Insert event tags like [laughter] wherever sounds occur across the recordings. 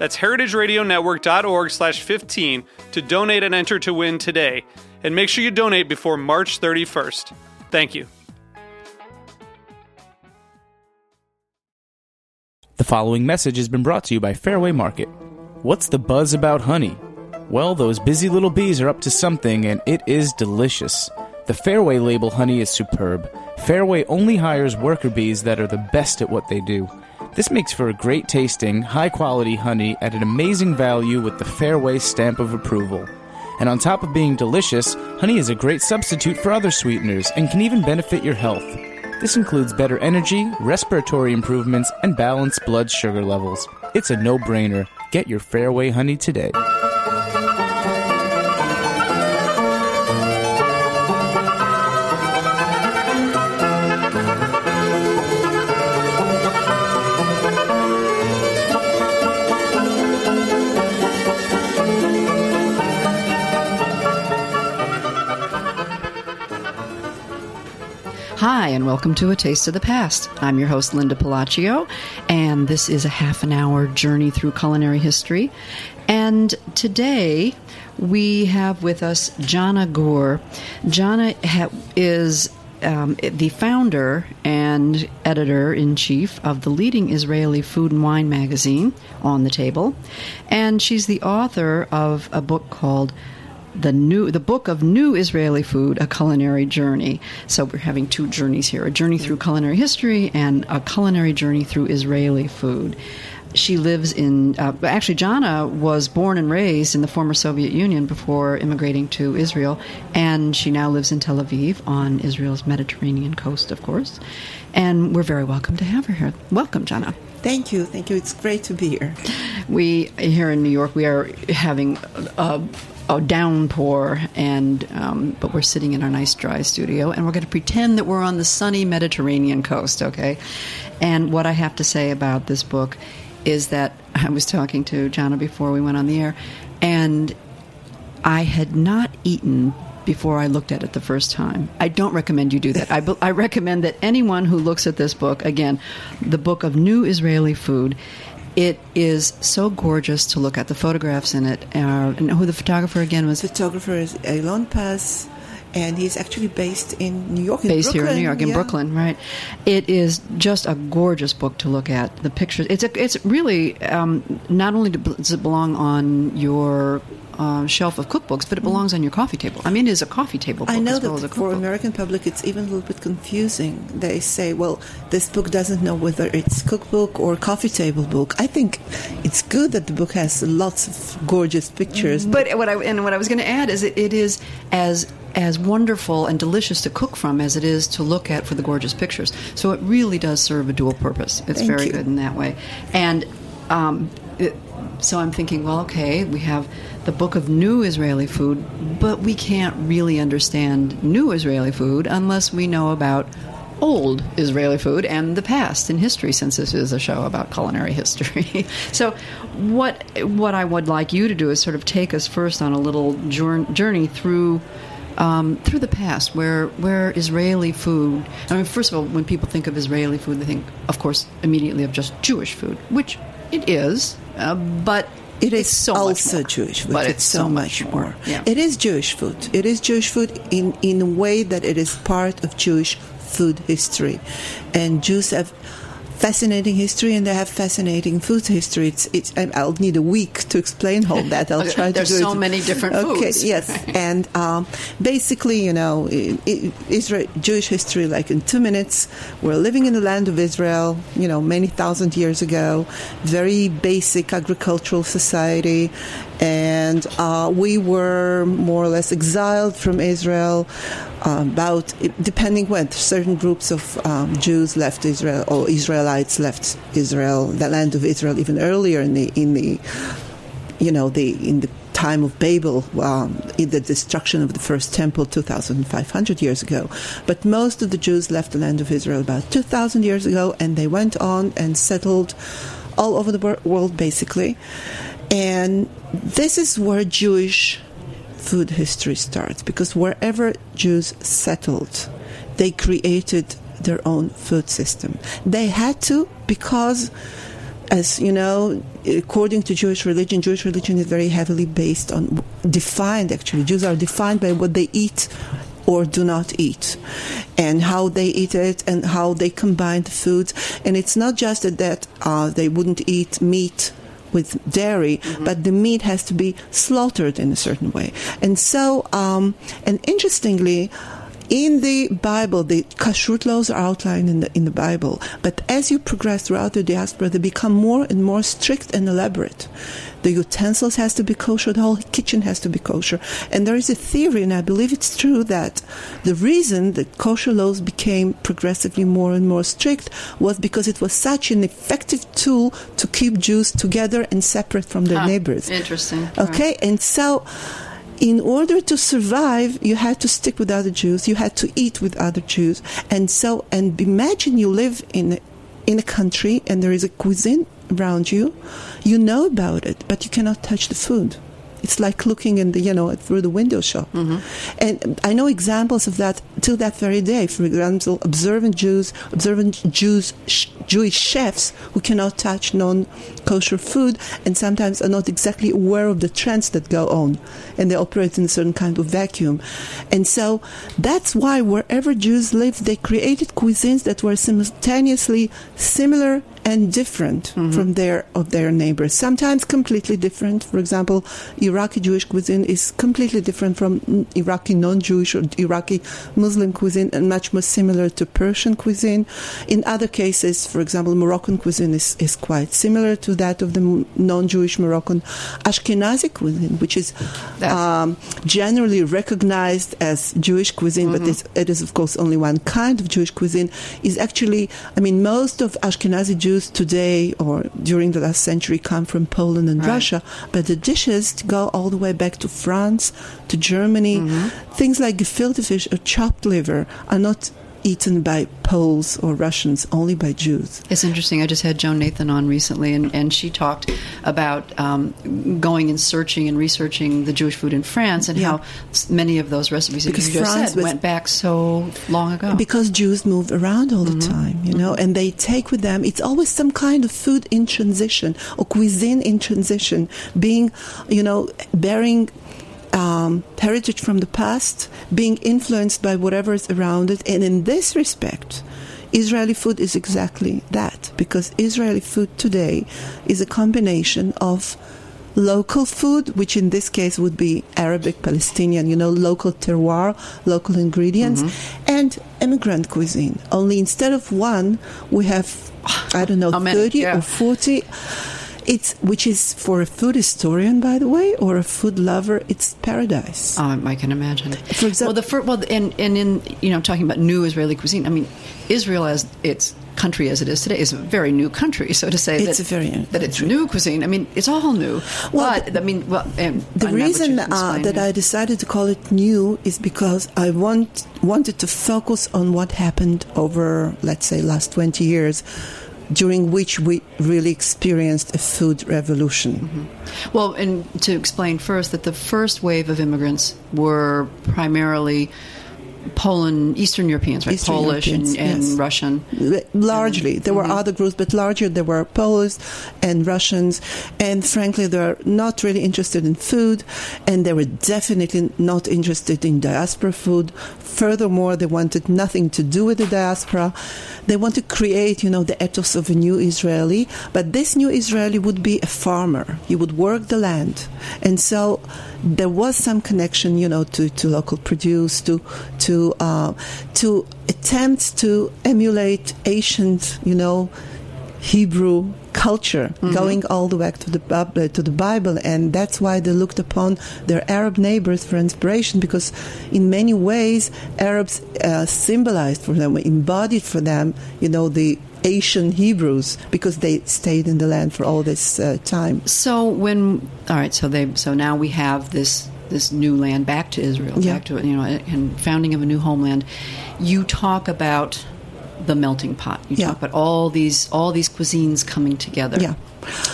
That's heritageradionetwork.org slash 15 to donate and enter to win today. And make sure you donate before March 31st. Thank you. The following message has been brought to you by Fairway Market. What's the buzz about honey? Well, those busy little bees are up to something, and it is delicious. The Fairway label honey is superb. Fairway only hires worker bees that are the best at what they do. This makes for a great tasting, high quality honey at an amazing value with the Fairway stamp of approval. And on top of being delicious, honey is a great substitute for other sweeteners and can even benefit your health. This includes better energy, respiratory improvements, and balanced blood sugar levels. It's a no brainer. Get your Fairway honey today. Hi, and welcome to A Taste of the Past. I'm your host, Linda Pelaccio, and this is a half an hour journey through culinary history. And today we have with us Janna Gur. Janna ha- is um, the founder and editor in chief of the leading Israeli food and wine magazine, On the Table, and she's the author of a book called the new the book of new Israeli food, a culinary journey. So we're having two journeys here: a journey through culinary history and a culinary journey through Israeli food. She lives in uh, actually Janna was born and raised in the former Soviet Union before immigrating to Israel, and she now lives in Tel Aviv on Israel's Mediterranean coast, of course. And we're very welcome to have her here. Welcome, Janna. Thank you, thank you. It's great to be here. We here in New York, we are having a, a downpour, and um, but we're sitting in our nice dry studio, and we're going to pretend that we're on the sunny Mediterranean coast. Okay, and what I have to say about this book is that [laughs] I was talking to Janna before we went on the air, and I had not eaten before I looked at it the first time. I don't recommend you do that. I, I recommend that anyone who looks at this book, again, the book of new Israeli food, it is so gorgeous to look at. The photographs in it, uh, and who the photographer again was? Photographer is Elon Paz, and he's actually based in New York. In based Brooklyn. here in New York, in yeah. Brooklyn, right? It is just a gorgeous book to look at. The pictures. It's a, it's really um, not only does it belong on your uh, shelf of cookbooks, but it belongs on your coffee table. I mean, it is a coffee table book I know as well that for. American public, it's even a little bit confusing. They say, "Well, this book doesn't know whether it's cookbook or coffee table book." I think it's good that the book has lots of gorgeous pictures. But what I and what I was going to add is it, it is as as wonderful and delicious to cook from as it is to look at for the gorgeous pictures. So it really does serve a dual purpose. It's Thank very you. good in that way. And um, it, so I'm thinking, well, okay, we have the book of new Israeli food, but we can't really understand new Israeli food unless we know about old Israeli food and the past in history, since this is a show about culinary history. [laughs] so, what what I would like you to do is sort of take us first on a little journey through. Um, through the past, where where Israeli food. I mean, first of all, when people think of Israeli food, they think, of course, immediately of just Jewish food, which it is, uh, but it's is so much also more. Jewish food. But it's, so much more. Yeah. It is Jewish food. It is Jewish food in, in a way that it is part of Jewish food history. And Jews have fascinating history and they have fascinating food history. It's, it's I'll need a week to explain all that. I'll [laughs] try to There's do so it. many different okay, foods. yes, [laughs] and um, basically, you know, Israel Jewish history, like in two minutes, we're living in the land of Israel. You know, many thousand years ago, very basic agricultural society, and uh, we were more or less exiled from Israel. Uh, about depending when certain groups of um, Jews left Israel or Israelites left Israel, the land of Israel, even earlier in the in the you know, the in the time of Babel, um, in the destruction of the first temple 2,500 years ago. But most of the Jews left the land of Israel about 2,000 years ago, and they went on and settled all over the world, basically. And this is where Jewish food history starts, because wherever Jews settled, they created their own food system. They had to because as you know, according to Jewish religion, Jewish religion is very heavily based on defined. Actually, Jews are defined by what they eat or do not eat, and how they eat it, and how they combine the foods. And it's not just that, uh, they wouldn't eat meat with dairy, but the meat has to be slaughtered in a certain way. And so, um, and interestingly, in the Bible, the kashrut laws are outlined in the in the Bible. But as you progress throughout the diaspora, they become more and more strict and elaborate. The utensils has to be kosher. The whole kitchen has to be kosher. And there is a theory, and I believe it's true, that the reason that kosher laws became progressively more and more strict was because it was such an effective tool to keep Jews together and separate from their Huh. neighbors. Interesting. Okay, and so in order to survive, you had to stick with other Jews. You had to eat with other Jews, and so and imagine you live in in a country and there is a cuisine around you. You know about it, but you cannot touch the food. It's like looking in the you know through the window shop, mm-hmm. and I know examples of that till that very day. For example, observant Jews, observant Jews, sh- Jewish chefs who cannot touch non-kosher food, and sometimes are not exactly aware of the trends that go on, and they operate in a certain kind of vacuum, and so that's why wherever Jews lived, they created cuisines that were simultaneously similar and different from their of their neighbors. Sometimes completely different. For example, Iraqi Jewish cuisine is completely different from Iraqi non-Jewish or Iraqi Muslim cuisine, and much more similar to Persian cuisine. In other cases, for example, Moroccan cuisine is, is quite similar to that of the non-Jewish Moroccan Ashkenazi cuisine, which is um, generally recognized as Jewish cuisine, but it's, it is of course only one kind of Jewish cuisine. Is actually, I mean, most of Ashkenazi Jews today or during the last century come from Poland and Right. Russia, but the dishes go all the way back to France, to Germany. Mm-hmm. Things like gefilte fish or chopped liver are not eaten by Poles or Russians, only by Jews. It's interesting. I just had Joan Nathan on recently, and, and she talked about um, going and searching and researching the Jewish food in France and Yeah. how many of those recipes that Because you just France said was- went back so long ago. Because Jews move around all the time, you know, and they take with them, it's always some kind of food in transition or cuisine in transition, being, you know, bearing um, heritage from the past, being influenced by whatever is around it. And in this respect, Israeli food is exactly that, because Israeli food today is a combination of local food, which in this case would be Arabic, Palestinian, you know, local terroir, local ingredients, and immigrant cuisine. Only instead of one, we have, I don't know, How 30 Yeah. or 40. It's which is for a food historian, by the way, or a food lover. It's paradise. Um, I can imagine. For example- well, the fir- well, and and in you know talking about new Israeli cuisine, I mean, Israel as its country as it is today is a very new country. So to say It's that a very new that it's new cuisine, I mean, it's all new. Well, but I mean, well, and The I know what reason you uh, that. I decided to call it new is because I want wanted to focus on what happened over, let's say, last twenty years, during which we really experienced a food revolution. Mm-hmm. Well, and to explain first that the first wave of immigrants were primarily Poland, Eastern Europeans, right? Eastern Polish Europeans, and, and yes. Russian. largely there were other groups but larger there were Poles and Russians and frankly they're not really interested in food and they were definitely not interested in diaspora food furthermore they wanted nothing to do with the diaspora. They want to create you know the ethos of a new Israeli. But this new Israeli would be a farmer. He would work the land. And so there was some connection you know to, to local produce to to uh, to attempts to emulate ancient, you know, Hebrew culture, going all the way to the uh, to the Bible, and that's why they looked upon their Arab neighbors for inspiration, because in many ways Arabs uh, symbolized for them, embodied for them, you know, the Asian Hebrews, because they stayed in the land for all this uh, time. So when all right, so they so now we have this this new land back to Israel, Yeah. back to you know, and founding of a new homeland. You talk about the melting pot. You Yeah. talk about all these all these cuisines coming together. Yeah.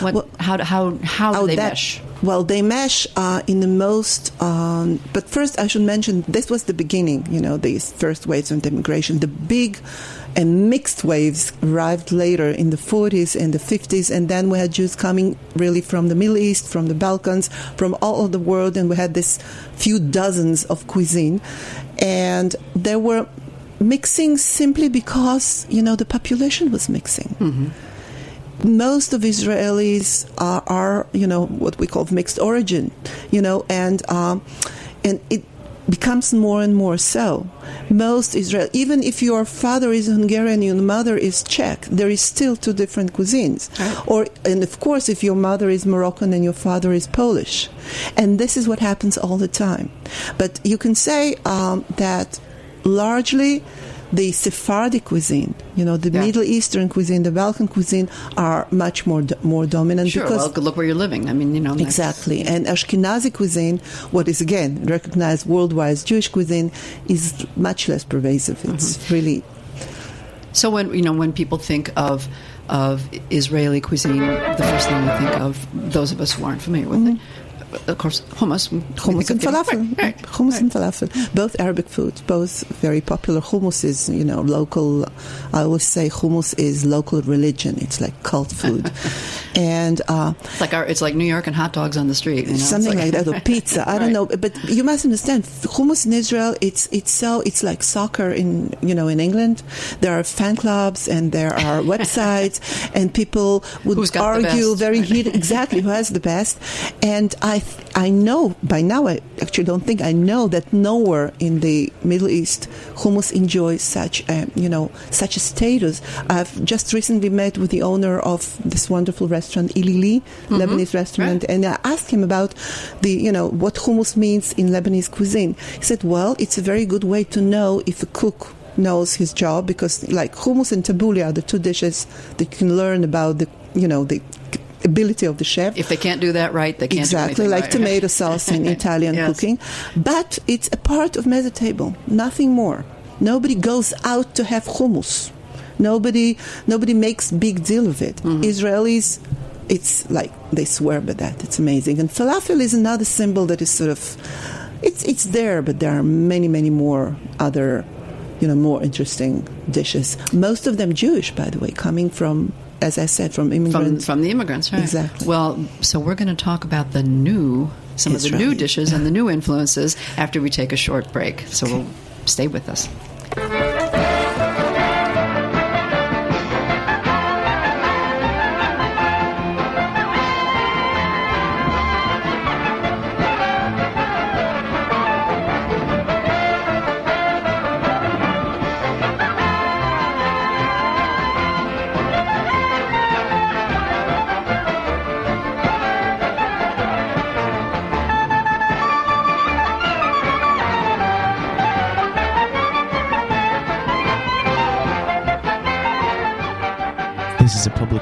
What? Well- how? How? How do Oh, they that- mesh? Well, they mesh uh, in the most. Um, but first, I should mention this was the beginning. You know, these first waves of immigration. The big and mixed waves arrived later in the 40s and the 50s, and then we had Jews coming really from the Middle East, from the Balkans, from all over the world, and we had this few dozens of cuisine, and there were mixing simply because you know the population was mixing most of Israelis are, are, you know, what we call mixed origin, you know, and um, and it becomes more and more so. Most Israel, even if your father is Hungarian and your mother is Czech, there is still two different cuisines. Or, and of course, if your mother is Moroccan and your father is Polish, and this is what happens all the time. But you can say um, that largely the Sephardic cuisine, you know, the Yeah. Middle Eastern cuisine, the Balkan cuisine are much more do- more dominant Sure. because Well, look where you're living. I mean, you know. exactly. And Ashkenazi cuisine, what is again recognized worldwide as Jewish cuisine, is much less pervasive. It's Mm-hmm. really So when you know when people think of of Israeli cuisine, the first thing we think of those of us who aren't familiar with it, of course, hummus. Hummus and falafel. Right, hummus right. and falafel, both Arabic foods, both very popular. Hummus is, you know, local. I always say hummus is local religion. It's like cult food, [laughs] and uh, It's like our, it's like New York and hot dogs on the street. You know? Something like, that or [laughs] pizza i don't Right. know but you must understand hummus in israel it's it's so it's like soccer in you know in england there are fan clubs and there are [laughs] websites and people would Who's got the argue very heated exactly who has the best and i th- i know by now i actually don't think i know that nowhere in the middle east hummus enjoys such a, you know such a status. I've just recently met with the owner of this wonderful restaurant ilili mm-hmm. lebanese restaurant and I asked him about the, you know, what hummus means in Lebanese cuisine. He said, well, it's a very good way to know if a cook knows his job because, like, hummus and tabbouleh are the two dishes that you can learn about the, you know, the ability of the chef. If they can't do that right, they can't exactly like right. tomato [laughs] sauce in Italian Yes. cooking, but it's a part of mezze table, nothing more. Nobody goes out to have hummus. Nobody, nobody makes big deal of it. Mm-hmm. Israelis, it's like they swear by that. It's amazing. And falafel is another symbol that is sort of, it's it's there, but there are many, many more other, you know, more interesting dishes. Most of them Jewish, by the way, coming from, as I said, from from, immigrants. from the immigrants, right? Exactly. Well, so we're going to talk about the new, some of the new dishes and the [laughs] new influences after we take a short break. So we'll stay with us.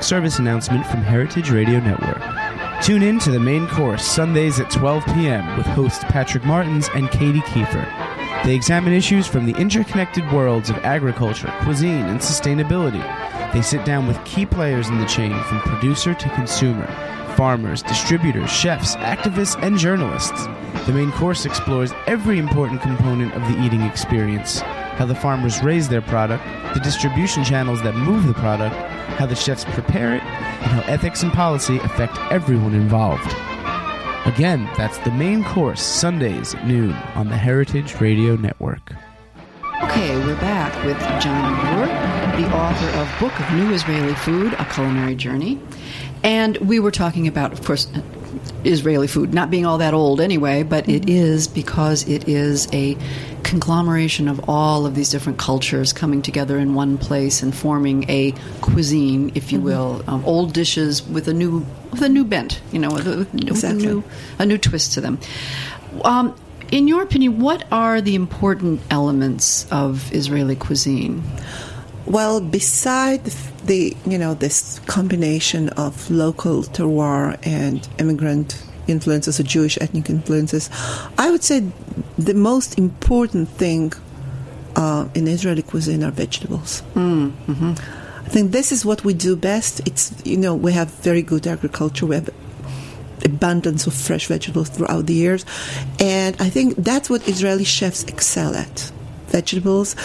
Service announcement from Heritage Radio Network. Tune in to the main course Sundays at 12 p.m. with hosts Patrick Martins and Katie Kiefer. They examine issues from the interconnected worlds of agriculture, cuisine, and sustainability. They sit down with key players in the chain from producer to consumer farmers, distributors, chefs, activists, and journalists. The main course explores every important component of the eating experience how the farmers raise their product, the distribution channels that move the product, how the chefs prepare it, and how ethics and policy affect everyone involved. Again, that's the main course, Sundays at noon on the Heritage Radio Network. Okay, we're back with Janna Gur, the author of Book of New Israeli Food, A Culinary Journey. And we were talking about, of course, Israeli food, not being all that old anyway, but it is because it is a conglomeration of all of these different cultures coming together in one place and forming a cuisine, if you will, um, old dishes with a new with a new bent, you know, with, with Exactly. a, new, a new twist to them. Um, in your opinion, what are the important elements of Israeli cuisine? Well, beside the you know this combination of local terroir and immigrant influences or Jewish ethnic influences, I would say the most important thing uh, in Israeli cuisine are vegetables. I think this is what we do best. It's you know we have very good agriculture. We have abundance of fresh vegetables throughout the years, and I think that's what Israeli chefs excel at. Vegetables.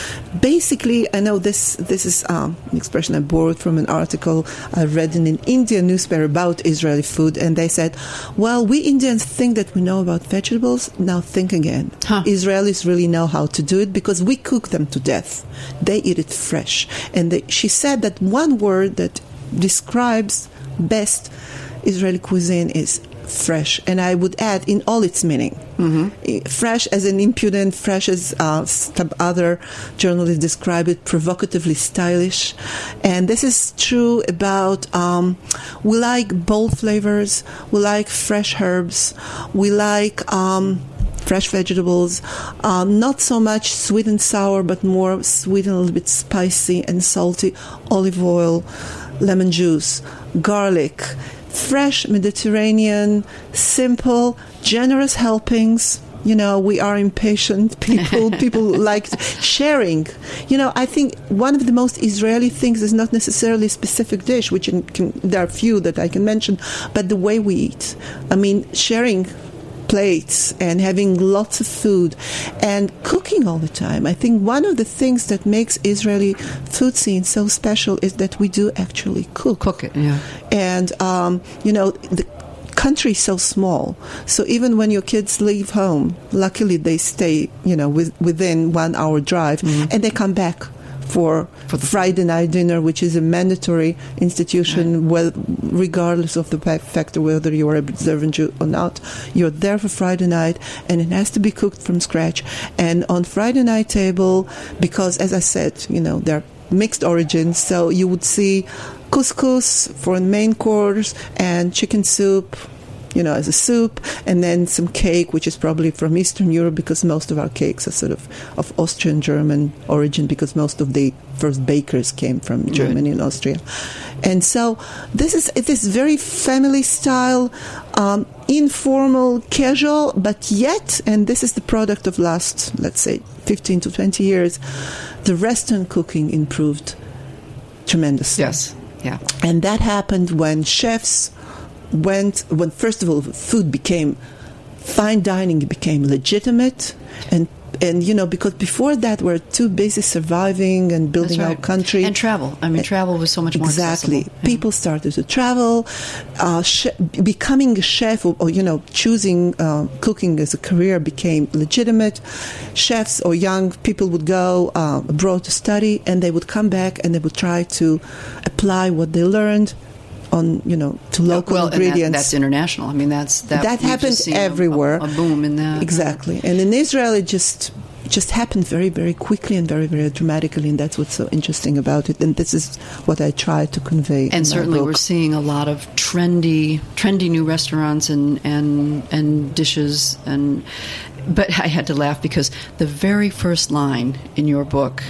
Basically, I know this. This is um, an expression I borrowed from an article I read in an Indian newspaper about Israeli food, and they said, "Well, we Indians think that we know about vegetables. Now think again. Huh. Israelis really know how to do it because we cook them to death. They eat it fresh. And they, she said that one word that describes best Israeli cuisine is fresh. And I would add in all its meaning. Mm-hmm. Fresh as an impudent, fresh as uh, other journalists describe it, provocatively stylish. And this is true about, um, we like bold flavors, we like fresh herbs, we like, um, fresh vegetables, um, not so much sweet and sour, but more sweet and a little bit spicy and salty, olive oil, lemon juice, garlic, fresh Mediterranean, simple, generous helpings. You know, we are impatient [laughs] people. people like sharing. You know, I think one of the most Israeli things is not necessarily a specific dish, which can, there are few that I can mention, but the way we eat. I mean, sharing plates and having lots of food and cooking all the time. I think one of the things that makes Israeli food scene so special is that we do actually cook. Cook it, yeah. And, um, you know, the country is so small. So even when your kids leave home, luckily they stay, you know, with, within one hour drive and they come back for, For Friday night dinner, which is a mandatory institution, well, regardless of the fa- fact whether you are observant Jew or not. You're there for Friday night, and it has to be cooked from scratch. And on Friday night table, because as I said, you know, they're mixed origins, so you would see couscous for the main course and chicken soup you know, as a soup, and then some cake, which is probably from Eastern Europe because most of our cakes are sort of of Austrian German origin because most of the first bakers came from Germany and Austria. And so this is it is very family style, um, informal, casual, but yet, and this is the product of last, let's say, 15 to 20 years, the Western cooking improved tremendously. Yes. Yeah. And that happened when chefs went, when first of all, food became, fine dining became legitimate. And, and you know, because before that, we're too busy surviving and building That's our country. And travel. I mean, travel was so much more Exactly. Yeah. People started to travel. Uh, becoming a chef or, or, you know, choosing uh, cooking as a career became legitimate. Chefs or young people would go uh, abroad to study and they would come back and they would try to apply what they learned on, you know, to local well, and that- ingredients. that's international. I mean, that's that, that we've happened just seen a- everywhere. A, a boom in that. Exactly. And in Israel, it just just happened very, very quickly and very, very dramatically, and that's what's so interesting about it. And this is what I try to convey. And certainly, we're seeing a lot of trendy, trendy new restaurants and and and dishes. And but I had to laugh because the very first line in your book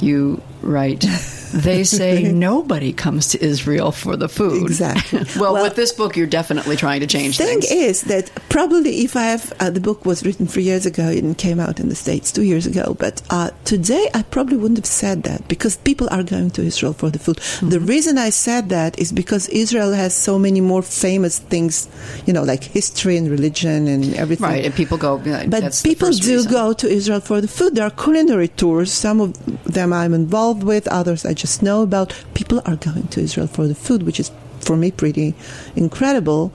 You write. [laughs] They say nobody comes to Israel for the food. Exactly. well, [laughs] Well- with this book, you're definitely trying to change the thing things. is that probably if I have uh, the book was written three years ago and came out in the states two years ago, but uh, today I probably wouldn't have said that because people are going to Israel for the food. Mm-hmm. The reason I said that is because Israel has so many more famous things, you know, like history and religion and everything. right, and people go. yeah, But people do reason. go to Israel for the food. There are culinary tours. Some of them I'm involved with, others I just know about. People are going to Israel for the food, which is for me pretty incredible.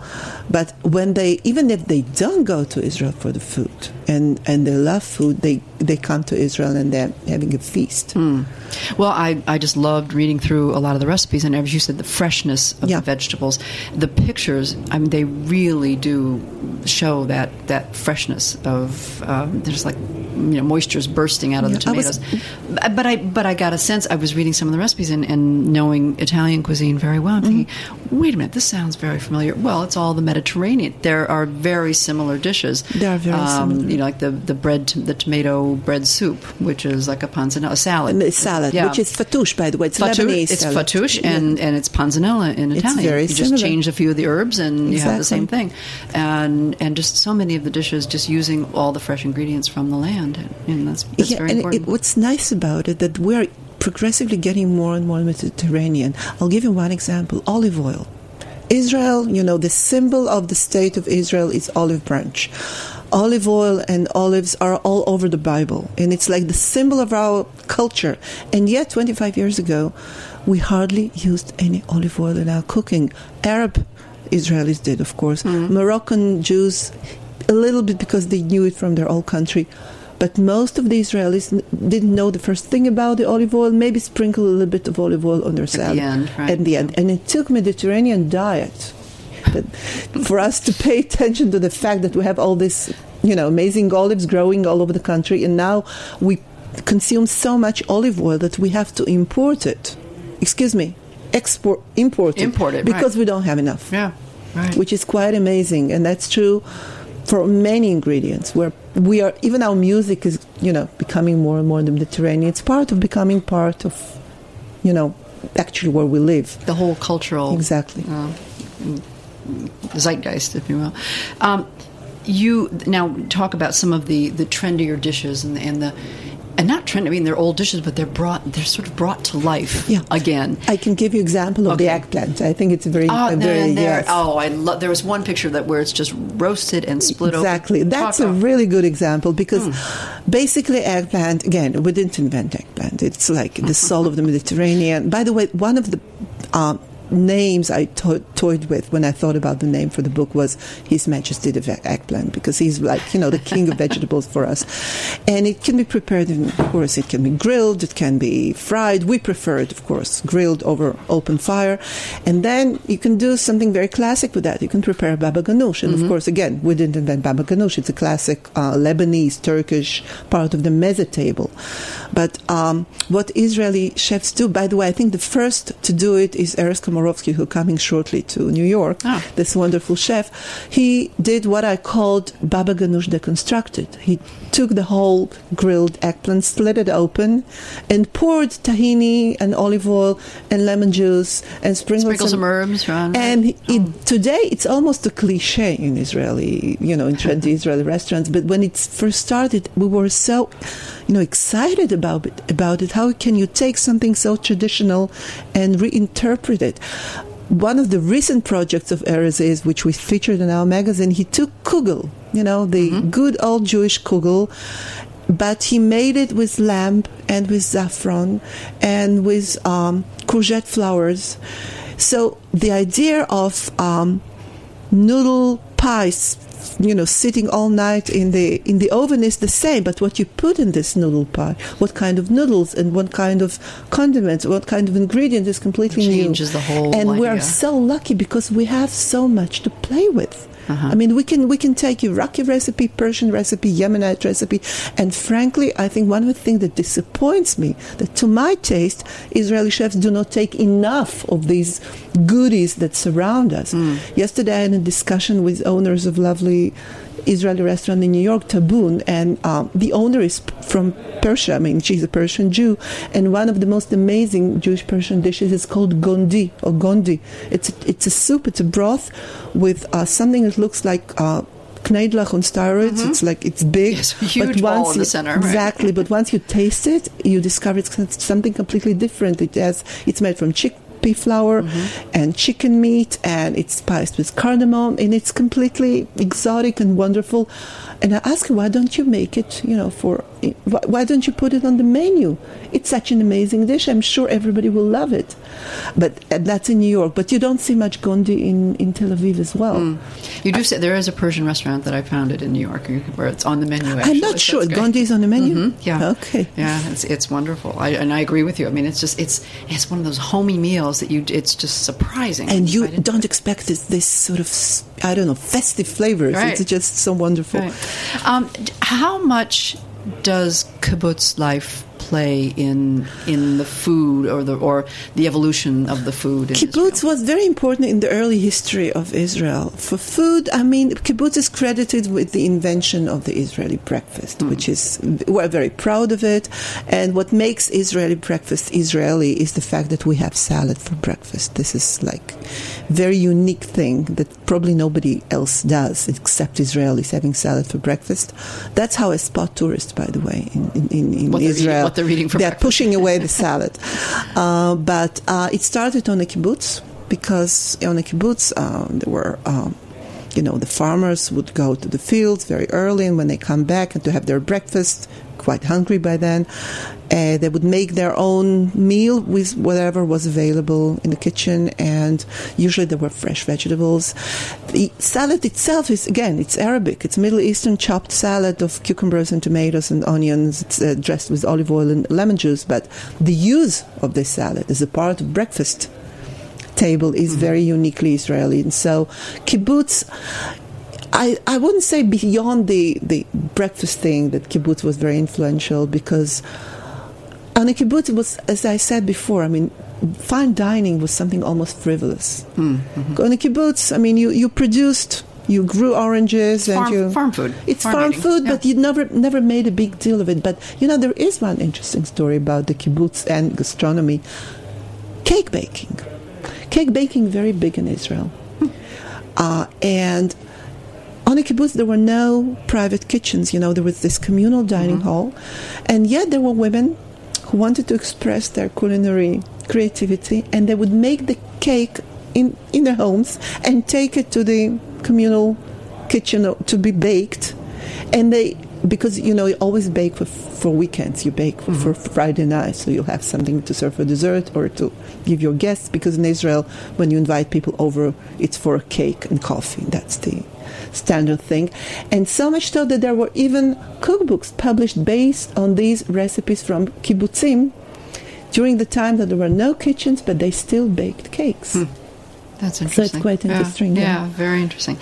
But when they, even if they don't go to Israel for the food and, and they love food, they, they come to Israel and they're having a feast. Hmm. Well, I, I just loved reading through a lot of the recipes, and as you said, the freshness of Yeah. the vegetables, the pictures. I mean, they really do show that that freshness of um, there's like you know moisture's bursting out of the Yeah, I was- tomatoes. But but I but I got a sense. I was reading some of the recipes and, and knowing Italian cuisine very well. I'm thinking, Mm-hmm. Wait a minute, this sounds very familiar. Well, it's all the Mediterranean. There are very similar dishes. They are very um, similar. You know, like the the bread, the tomato bread soup, which is like a panzanella a salad. And the salad, Yeah. which is fattouche, by the way. It's Fattouche, Lebanese it's salad. fattouche Yeah. and, and it's panzanella in Italian. It's very you just similar. change a few of the herbs and you have the same thing. And and just so many of the dishes just using all the fresh ingredients from the land. And that's, that's yeah, very and important. It, what's nice about it that we're progressively getting more and more Mediterranean. I'll give you one example: olive oil. Israel, you know, the symbol of the state of Israel is olive branch. Olive oil and olives are all over the Bible, and it's like the symbol of our culture. And yet, 25 years ago, we hardly used any olive oil in our cooking. Arab Israelis did, of course. Mm-hmm. Moroccan Jews, a little bit because they knew it from their old country. But most of the Israelis didn't know the first thing about the olive oil, maybe sprinkle a little bit of olive oil on their salad. end, right. At the end. And it took Mediterranean diet that [laughs] for us to pay attention to the fact that we have all this, you know, amazing olives growing all over the country, and now we consume so much olive oil that we have to import it. Excuse me, export, import it, Import it, because right. we don't have enough yeah, right. which is quite amazing, and that's true for many ingredients. Where we are, even our music is, you know, becoming more and more in the Mediterranean. It's part of becoming part of, you know, actually where we live. the whole cultural Exactly. uh, zeitgeist, if you will. Um, you now talk about some of the, the trendier dishes and, and the and not trend. I mean, they're old dishes, but they're brought. They're sort of brought to life Yeah. again. I can give you example of the eggplant. I think it's very, Oh, very there. yes. oh, I love. There was one picture that where it's just roasted and split Exactly. open. That's a of- really good example because Hmm. basically eggplant, again, we didn't invent eggplant. It's like the [laughs] soul of the Mediterranean. By the way, one of the um, names I to- toyed with when I thought about the name for the book was His Majesty the Eggplant because he's like, you know, the king of vegetables for us. And it can be prepared, in, of course, it can be grilled, it can be fried. We prefer it, of course, grilled over open fire. And then you can do something very classic with that. You can prepare baba ganoush. And of course, again, we didn't invent baba ganoush. It's a classic uh, Lebanese, Turkish part of the meze table. But um, what Israeli chefs do, by the way, I think the first to do it is Erez Komarovsky, who coming shortly to New York, Ah. this wonderful chef. He did what I called baba ganoush deconstructed. He took the whole grilled eggplant, split it open, and poured tahini and olive oil and lemon juice and sprinkled Sprinkle some herbs, right? and it, today it's almost a cliche in Israeli, you know, in [laughs] trendy Israeli restaurants. But when it first started, we were so, you know, excited about it. About it, how can you take something so traditional and reinterpret it? One of the recent projects of Erez is, which we featured in our magazine, he took kugel, you know, the good old Jewish kugel, but he made it with lamb and with saffron and with um, courgette flowers. So the idea of um, noodle pies, you know, sitting all night in the in the oven is the same, but what you put in this noodle pie, what kind of noodles and what kind of condiments, what kind of ingredient is completely new. Changes the whole And we are so lucky because we have so much to play with. Uh-huh. I mean, we can we can take Iraqi recipe, Persian recipe, Yemenite recipe, and frankly, I think one of the things that disappoints me that, to my taste, Israeli chefs do not take enough of these goodies that surround us. Hmm. Yesterday, I had a discussion with owners of lovely Israeli restaurant in New York, Taboon, and um, the owner is from Persia. I mean, she's a Persian Jew, and one of the most amazing Jewish Persian dishes is called gondi or gondi. It's a, it's a soup, it's a broth with uh, something that looks like. Uh, Knedlach on steroids. Mm-hmm. It's like it's big, yes, huge but once in the center, right? exactly. But once you taste it, you discover it's something completely different. It has it's made from chickpea flour mm-hmm. and chicken meat, and it's spiced with cardamom, and it's completely exotic and wonderful. And I ask her, why don't you make it? You know, for why don't you put it on the menu? It's such an amazing dish. I'm sure everybody will love it. But that's in New York. But you don't see much gondi in, in Tel Aviv as well. Mm. You do say there is a Persian restaurant that I founded in New York where it's on the menu. Actually. I'm not sure gondi is on the menu. Mm-hmm. Yeah. Okay. Yeah, it's it's wonderful. I, and I agree with you. I mean, it's just it's it's one of those homey meals that you. It's just surprising. And you don't expect this this sort of I don't know festive flavors. Right. It's just so wonderful. Right. Um, how much does kibbutz life play in in the food or the or the evolution of the food? kibbutz Israel? was very important in the early history of Israel. For food, I mean, kibbutz is credited with the invention of the Israeli breakfast, mm. which is we're very proud of it. And what makes Israeli breakfast Israeli is the fact that we have salad for breakfast. This is like very unique thing that probably nobody else does except Israelis having salad for breakfast. That's how I spot tourists, by the way, in, in, in what Israel. what they're eating for They're breakfast. pushing away the [laughs] salad. Uh, but uh, it started on a kibbutz because on a kibbutz uh, there were. Um, you know, the farmers would go to the fields very early, and when they come back and to have their breakfast, quite hungry by then, uh, they would make their own meal with whatever was available in the kitchen, and usually there were fresh vegetables. The salad itself is, again, it's Arabic. It's Middle Eastern chopped salad of cucumbers and tomatoes and onions. It's uh, dressed with olive oil and lemon juice, but the use of this salad as a part of breakfast table is mm-hmm. very uniquely Israeli. And so kibbutz, I, I wouldn't say beyond the, the breakfast thing that kibbutz was very influential because on a kibbutz was, as I said before, I mean, fine dining was something almost frivolous. Mm-hmm. On a kibbutz, I mean, you, you produced you grew oranges and farm, you farm food. It's farm, farm food, yeah. but you never never made a big deal of it. But you know, there is one interesting story about the kibbutz and gastronomy: cake baking. Cake baking very big in Israel, hmm. uh, and on a kibbutz there were no private kitchens. You know, there was this communal dining mm-hmm. hall, and yet there were women who wanted to express their culinary creativity, and they would make the cake in in their homes and take it to the communal kitchen to be baked, and they because you know you always bake for, for weekends. You bake mm-hmm. for Friday night, so you'll have something to serve for dessert or to give your guests. Because in Israel, when you invite people over, it's for a cake and coffee. That's the standard thing. And so much so that there were even cookbooks published based on these recipes from kibbutzim during the time that there were no kitchens, but they still baked cakes. Hmm. That's interesting. So it's quite interesting. Yeah, yeah. yeah very interesting.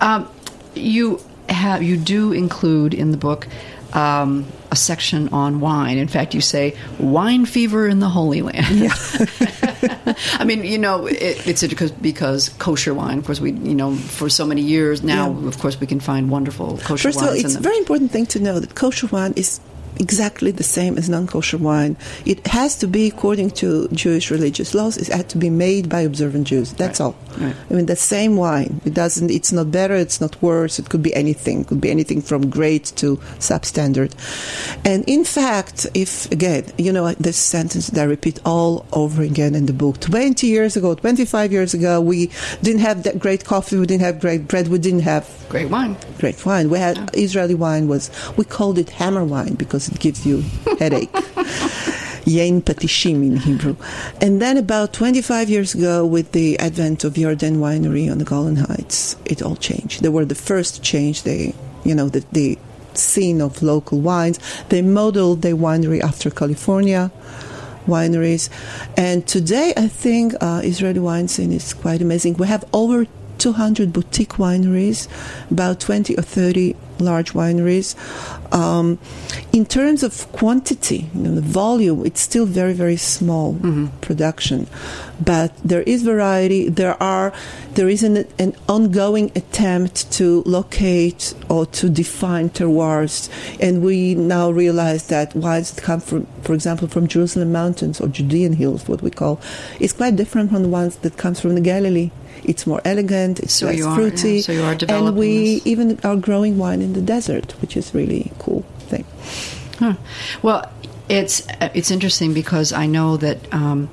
Um, you have you do include in the book um, a section on wine. In fact, you say wine fever in the Holy Land. Yeah. [laughs] [laughs] I mean, you know, it, it's because because kosher wine. Of course, we you know for so many years now. Yeah. Of course, we can find wonderful kosher First wines. First of all, it's a very important thing to know that kosher wine is exactly the same as non-kosher wine. It has to be according to Jewish religious laws. It had to be made by observant Jews. That's right. all. Right. I mean, the same wine. It doesn't. It's not better. It's not worse. It could be anything. It could be anything from great to substandard. And in fact, if again, you know, this sentence that I repeat all over again in the book. Twenty years ago, twenty-five years ago, we didn't have that great coffee. We didn't have great bread. We didn't have great wine. Great wine. We had yeah. Israeli wine. Was we called it hammer wine because it gives you headache. [laughs] Yain Patishim in Hebrew. And then about 25 years ago, with the advent of Yarden Winery on the Golan Heights, it all changed. They were the first to change the, you know, the, the scene of local wines. They modeled their winery after California wineries. And today, I think uh, Israeli wine scene is quite amazing. We have over 200 boutique wineries, about 20 or 30 large wineries. Um, in terms of quantity, you know, the volume, it's still very, very small production, but there is variety. There are there is an, an ongoing attempt to locate or to define terroirs, and we now realize that wines that come from, for example, from Jerusalem mountains or Judean hills, what we call, is quite different from the ones that comes from the Galilee. It's more elegant. It's So less are- fruity. yeah, so you are and we this. even are growing wine in the desert, which is really cool thing. Huh. Well, it's it's interesting because I know that um,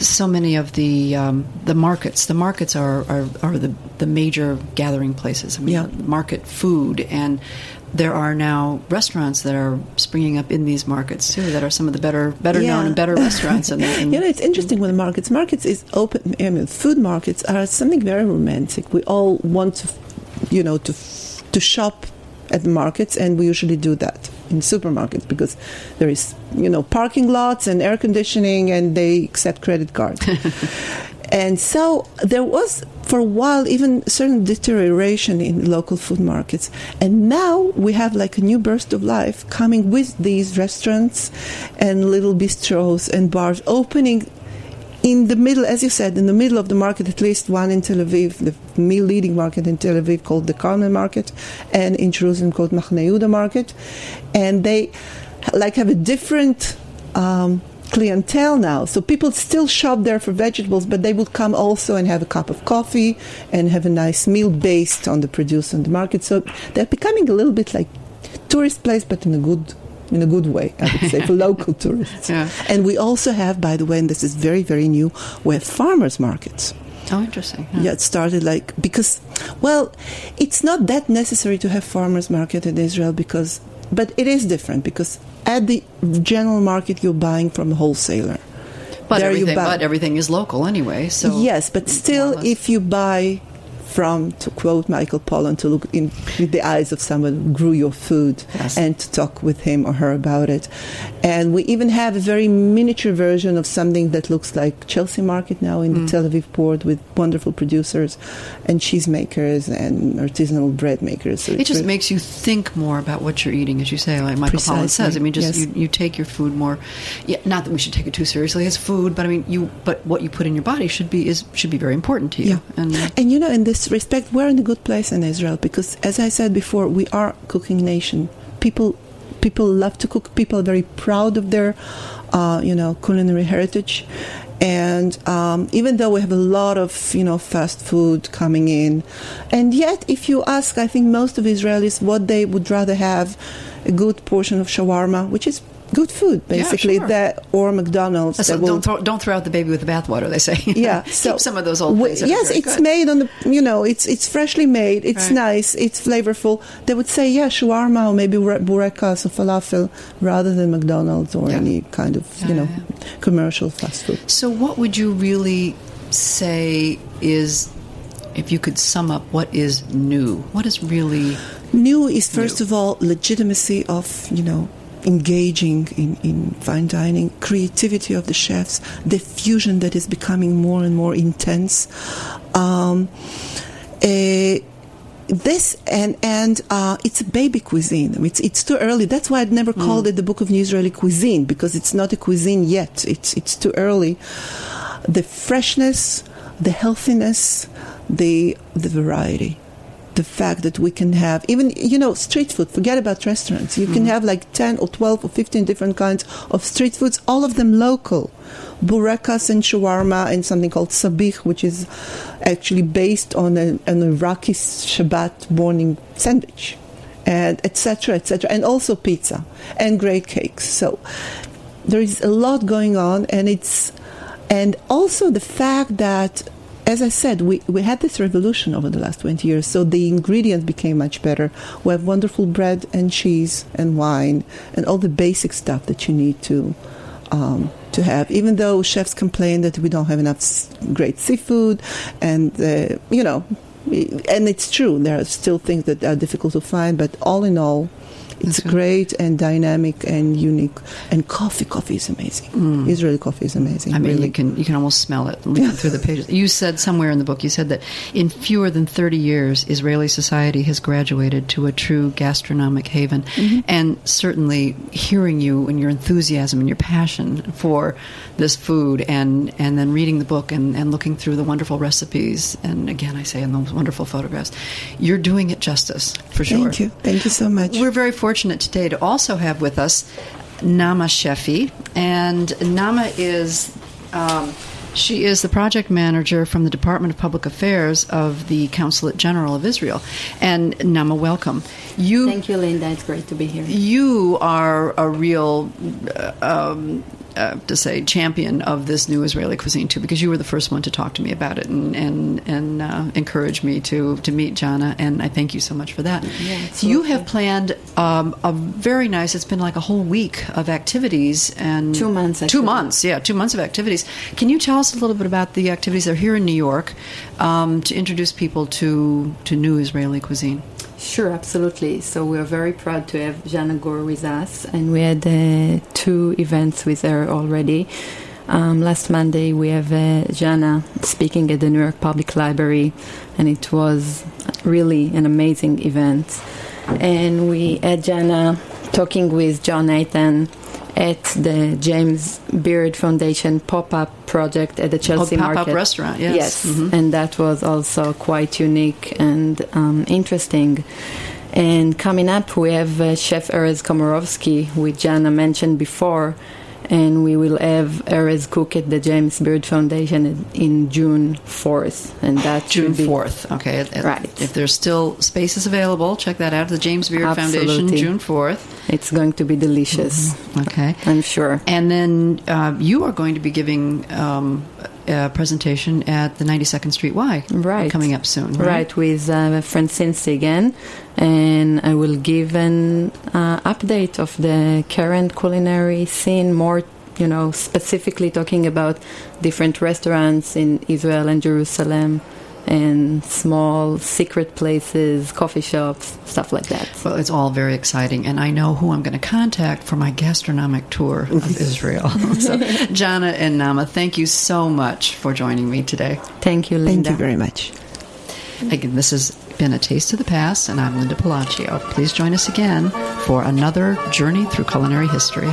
so many of the um, the markets the markets are, are, are the the major gathering places. I mean, Yeah. market food and. There are now restaurants that are springing up in these markets too. That are some of the better, better known and better restaurants. In, [laughs] in, You know, it's interesting with the markets. Markets is open. I mean, food markets are something very romantic. We all want to, you know, to to shop at the markets, and we usually do that in supermarkets because there is, you know, parking lots and air conditioning, and they accept credit cards. [laughs] and so there was for a while even certain deterioration in local food markets. And now we have like a new burst of life coming with these restaurants and little bistros and bars opening in the middle, as you said, in the middle of the market, at least one in Tel Aviv, the leading market in Tel Aviv called the Carmel Market, and in Jerusalem called Machne Yehuda Market, and they like have a different um, clientele now. So people still shop there for vegetables, but they would come also and have a cup of coffee and have a nice meal based on the produce on the market. So they're becoming a little bit like tourist place, but in a good in a good way, I would say, for [laughs] local tourists. Yeah. And we also have, by the way, and this is very, very new, we have farmers markets. oh, interesting. Yeah, it started like because, well, it's not that necessary to have farmers market in Israel because, but it is different because at the general market you're buying from a wholesaler. But There everything, but everything is local anyway. So yes, but still, if you buy from, to quote Michael Pollan, to look in, in the eyes of someone who grew your food Yes. and to talk with him or her about it. And we even have a very miniature version of something that looks like Chelsea Market now in Mm. the Tel Aviv port with wonderful producers and cheese makers and artisanal bread makers. So It just really- makes you think more about what you're eating, as you say, like Michael Pollan says. I mean, just yes. you, you take your food more. Yeah, not that we should take it too seriously as food, but I mean, you. But what you put in your body should be is should be very important to you. Yeah. And And you know, in this respect, we're in a good place in Israel because, as I said before, we are cooking nation. People, people love to cook. People are very proud of their, uh, you know, culinary heritage. And um, even though we have a lot of, you know, fast food coming in, and yet, if you ask, I think most of Israelis what they would rather have, a good portion of shawarma, which is good food, Yeah, basically, sure. that or McDonald's. That's that will- don't throw don't throw out the baby with the bathwater. They say. yeah [laughs] keep some of those old we- things. yes it's good. made on the you know it's it's freshly made it's Right. nice it's flavorful they would say yeah shawarma or maybe bure- burekas or falafel rather than mcdonald's or Yeah. any kind of Yeah, you know yeah, commercial fast food So, what would you really say is, if you could sum up, what is new? What is really new is first New. of all legitimacy of you know engaging in, in fine dining creativity of the chefs the fusion that is becoming more and more intense um, eh, this and and uh, it's a baby cuisine. I mean, it's it's too early. That's why I'd never called it the Book of New Israeli Cuisine because it's not a cuisine yet. It's it's too early. The freshness, the healthiness, the the variety, the fact that we can have even you know street food. Forget about restaurants. You can mm-hmm. have like ten or twelve or fifteen different kinds of street foods, all of them local. Burekas and shawarma and something called sabich, which is actually based on a, an Iraqi Shabbat morning sandwich, and etc. etc. And also pizza and great cakes. So there is a lot going on, and it's and also the fact that. As I said, we, we had this revolution over the last 20 years, so the ingredients became much better. We have wonderful bread and cheese and wine and all the basic stuff that you need to um, to have. Even though chefs complain that we don't have enough great seafood, and uh, you know, and it's true, there are still things that are difficult to find. But all in all, It's great and dynamic and unique. And coffee, coffee is amazing. Israeli coffee is amazing. Mm. I mean, really. you can you can almost smell it looking through the pages. You said somewhere in the book, you said that in fewer than thirty years, Israeli society has graduated to a true gastronomic haven. Mm-hmm. And certainly, hearing you and your enthusiasm and your passion for this food, and and then reading the book and, and looking through the wonderful recipes, and again, I say, and those wonderful photographs, you're doing it justice for sure. Thank you. Thank you so much. We're very fortunate today to also have with us Naama Shefi, and Naama is. Um, she is the project manager from the Department of Public Affairs of the Consulate General of Israel. And Naama, welcome. You, Thank you, Linda. It's great to be here. you are a real, uh, um, uh, to say, champion of this new Israeli cuisine too, because you were the first one to talk to me about it and and and uh, encourage me to to meet Janna, and I thank you so much for that. Yeah, so you have planned um, a very nice. It's been like a whole week of activities and Two months, Two months, yeah, two months of activities. Can you tell us a little bit about the activities that are here in New York um, to introduce people to to new Israeli cuisine? Sure, absolutely. So we're very proud to have Janna Gur with us, and we had uh, two events with her already. Um, last Monday, we have uh, Janna speaking at the New York Public Library, and it was really an amazing event. And we had Janna talking with Joan Nathan at the James Beard Foundation pop-up project at the Chelsea Oh, pop-up Market. restaurant, yes. Yes, Mhm. and that was also quite unique and um, interesting. And coming up, we have uh, Chef Erez Komarovsky, which Janna mentioned before, and we will have Erez cook at the James Beard Foundation in- June 4th, and that June be fourth. Okay, If- Right. If there's still spaces available, check that out. The James Beard Foundation, June fourth. It's going to be delicious, Okay, I'm sure. and then uh, you are going to be giving um, a presentation at the 92nd Street Y. Right. coming up soon. Right, Right. with uh, Francine Segan, and I will give an uh, update of the current culinary scene, more, you know, specifically talking about different restaurants in Israel and Jerusalem, and small secret places, coffee shops, stuff like that. Well, it's all very exciting, and I know who I'm going to contact for my gastronomic tour of [laughs] Israel. so, Janna and Naama, thank you so much for joining me today. Thank you, Linda. Thank you very much. Again, this has been a taste of the past, and I'm Linda Pelaccio. Please join us again for another journey through culinary history.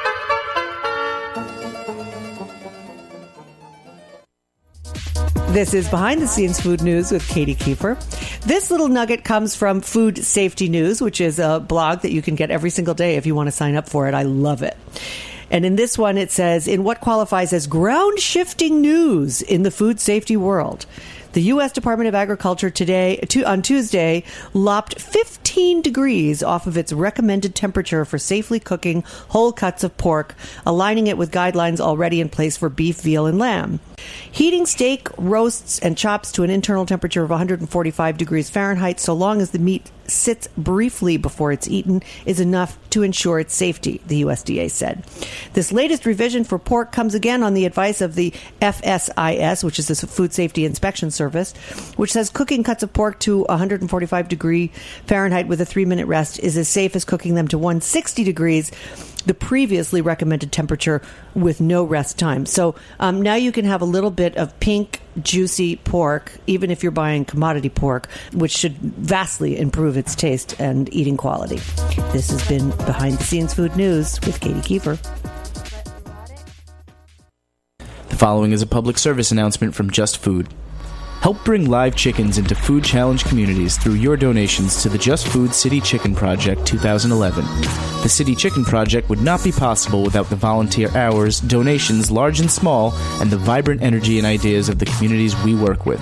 This is Behind the Scenes Food News with Katy Keiffer. This little nugget comes from Food Safety News, which is a blog that you can get every single day if you want to sign up for it. I love it. And in this one, it says, in what qualifies as ground shifting news in the food safety world, the U.S. Department of Agriculture today, to, on Tuesday, lopped 15 degrees off of its recommended temperature for safely cooking whole cuts of pork, aligning it with guidelines already in place for beef, veal, and lamb. Heating steak, roasts, and chops to an internal temperature of 145 degrees Fahrenheit, so long as the meat sits briefly before it's eaten, is enough to ensure its safety, the USDA said. This latest revision for pork comes again on the advice of the FSIS, which is the Food Safety Inspection Service, which says cooking cuts of pork to 145 degree Fahrenheit with a three minute rest is as safe as cooking them to 160 degrees the previously recommended temperature with no rest time. So um, now you can have a little bit of pink, juicy pork, even if you're buying commodity pork, which should vastly improve its taste and eating quality. This has been Behind the Scenes Food News with Katy Keiffer. The following is a public service announcement from Just Food. Help bring live chickens into food challenge communities through your donations to the Just Food City Chicken Project 2011. The City Chicken Project would not be possible without the volunteer hours, donations, large and small, and the vibrant energy and ideas of the communities we work with.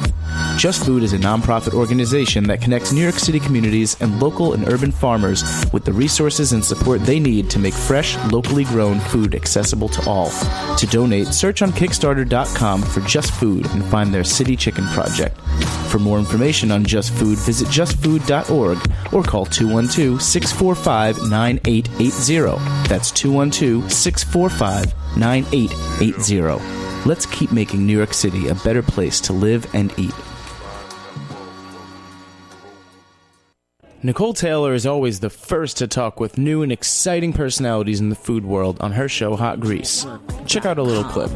Just Food is a nonprofit organization that connects New York City communities and local and urban farmers with the resources and support they need to make fresh, locally grown food accessible to all. To donate, search on Kickstarter.com for Just Food and find their City Chicken Project. For more information on Just Food, visit justfood.org or call 212 645 9880. That's 212 645 9880. Let's keep making New York City a better place to live and eat. Nicole Taylor is always the first to talk with new and exciting personalities in the food world on her show Hot Grease. Check out a little clip.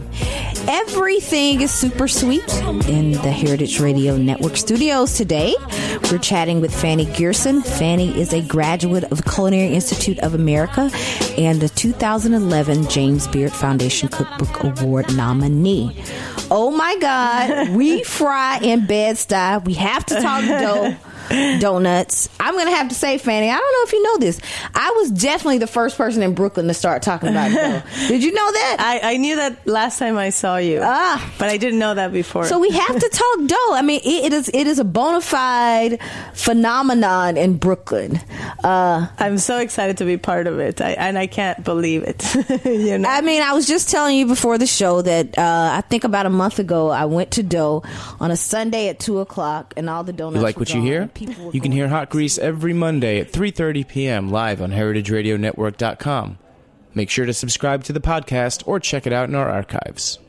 Everything is super sweet in the Heritage Radio Network studios today. We're chatting with Fany Gerson. Fany is a graduate of the Culinary Institute of America and the 2011 James Beard Foundation Cookbook Award nominee. Oh my God, we fry in bed style. We have to talk dough donuts. I'm going to have to say, Fany, I don't know if you know this. I was definitely the first person in Brooklyn to start talking about dough. [laughs] Did you know that? I, I knew that last time I saw you, Ah. but I didn't know that before. So we have to talk [laughs] dough. I mean, it, it is it is a bona fide phenomenon in Brooklyn. Uh, I'm so excited to be part of it, I, and I can't believe it. [laughs] you know, I mean, I was just telling you before the show that uh, I think about a month ago I went to dough on a Sunday at two o'clock, and all the donuts. You like were what you gone, hear? People You can hear Hot Grease every Monday at 3:30 p.m. live on heritageradionetwork.com. Make sure to subscribe to the podcast or check it out in our archives.